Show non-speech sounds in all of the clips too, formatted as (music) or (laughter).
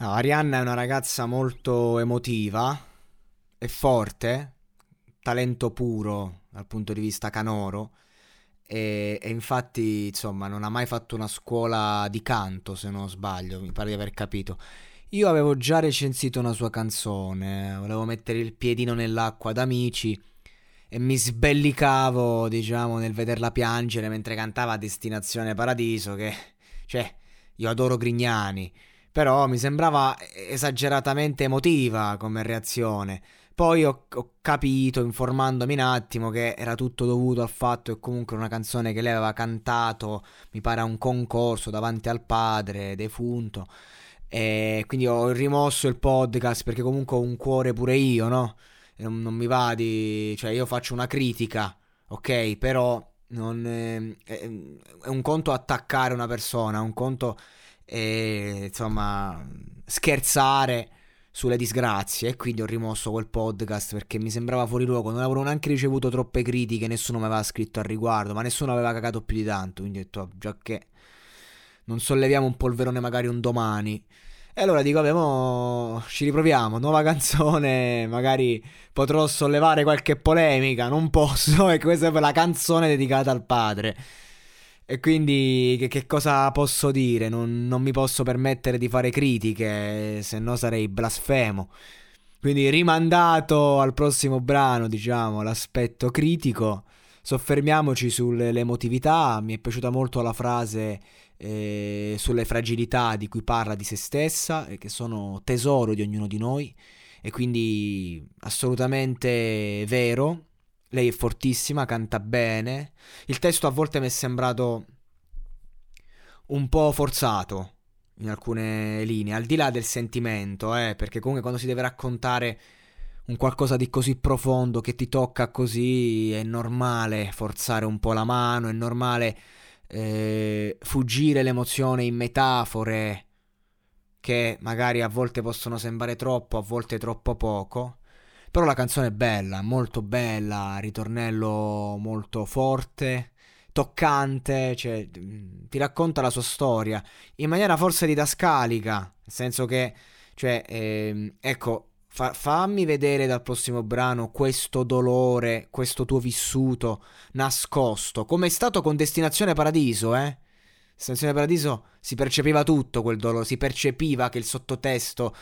No, Arianna è una ragazza molto emotiva e forte, talento puro dal punto di vista canoro e, e infatti insomma non ha mai fatto una scuola di canto se non sbaglio, mi pare di aver capito. Io avevo già recensito una sua canzone, volevo mettere il piedino nell'acqua ad amici e mi sbellicavo, diciamo, nel vederla piangere mentre cantava Destinazione Paradiso, che, cioè, io adoro Grignani, però mi sembrava esageratamente emotiva come reazione. Poi ho, ho, capito, informandomi un attimo, che era tutto dovuto al fatto che comunque una canzone che lei aveva cantato, mi pare a un concorso davanti al padre defunto. E quindi ho rimosso il podcast perché comunque ho un cuore pure io, no? non, non mi va di... cioè io faccio una critica, ok? Però non, eh, è un conto attaccare una persona, un conto eh, insomma scherzare sulle disgrazie e quindi ho rimosso quel podcast perché mi sembrava fuori luogo, non avevo neanche ricevuto troppe critiche, nessuno mi aveva scritto al riguardo, ma nessuno aveva cagato più di tanto, quindi ho detto oh, già che non solleviamo un polverone magari un domani. E allora dico, vabbè, mo ci riproviamo, nuova canzone, magari potrò sollevare qualche polemica, non posso, (laughs) e questa è la canzone dedicata al padre. E quindi che, che cosa posso dire? Non, non, mi posso permettere di fare critiche, se no sarei blasfemo. Quindi rimandato al prossimo brano, diciamo, l'aspetto critico, soffermiamoci sull'emotività, mi è piaciuta molto la frase eh, sulle fragilità di cui parla di se stessa, che sono tesoro di ognuno di noi, e quindi assolutamente vero. Lei è fortissima, canta bene. Il testo a volte mi è sembrato un po' forzato in alcune linee, al di là del sentimento, eh, perché comunque quando si deve raccontare un qualcosa di così profondo che ti tocca così è normale forzare un po' la mano, è normale eh, fuggire l'emozione in metafore che magari a volte possono sembrare troppo, a volte troppo poco. Però la canzone è bella, molto bella, ritornello molto forte, toccante, cioè ti racconta la sua storia in maniera forse didascalica, nel senso che, cioè, ehm, ecco, Fa- fammi vedere dal prossimo brano questo dolore, questo tuo vissuto nascosto, come è stato con Destinazione Paradiso, eh? Destinazione Paradiso si percepiva tutto quel dolore, si percepiva che il sottotesto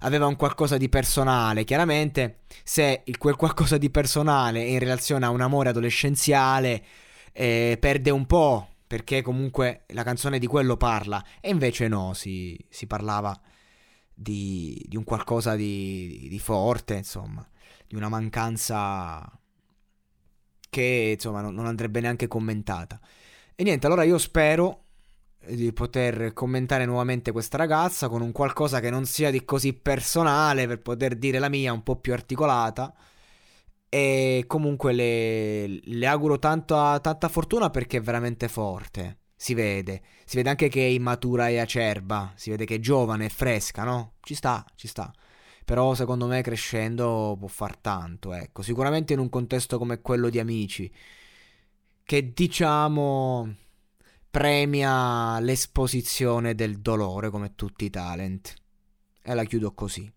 aveva un qualcosa di personale. Chiaramente, se quel qualcosa di personale è in relazione a un amore adolescenziale, eh, perde un po', perché comunque la canzone di quello parla. E invece no, si, si parlava di, di un qualcosa di, di, forte, insomma, di una mancanza che insomma non, non andrebbe neanche commentata. E niente, allora io spero di poter commentare nuovamente questa ragazza con un qualcosa che non sia di così personale per poter dire la mia un po' più articolata. E comunque le, le auguro tanta, tanta fortuna perché è veramente forte. Si vede, si vede anche che è immatura e acerba, si vede che è giovane e fresca, no? Ci sta, ci sta. Però secondo me crescendo può far tanto, ecco. Sicuramente in un contesto come quello di amici, che diciamo premia l'esposizione del dolore come tutti i talent. E la chiudo così.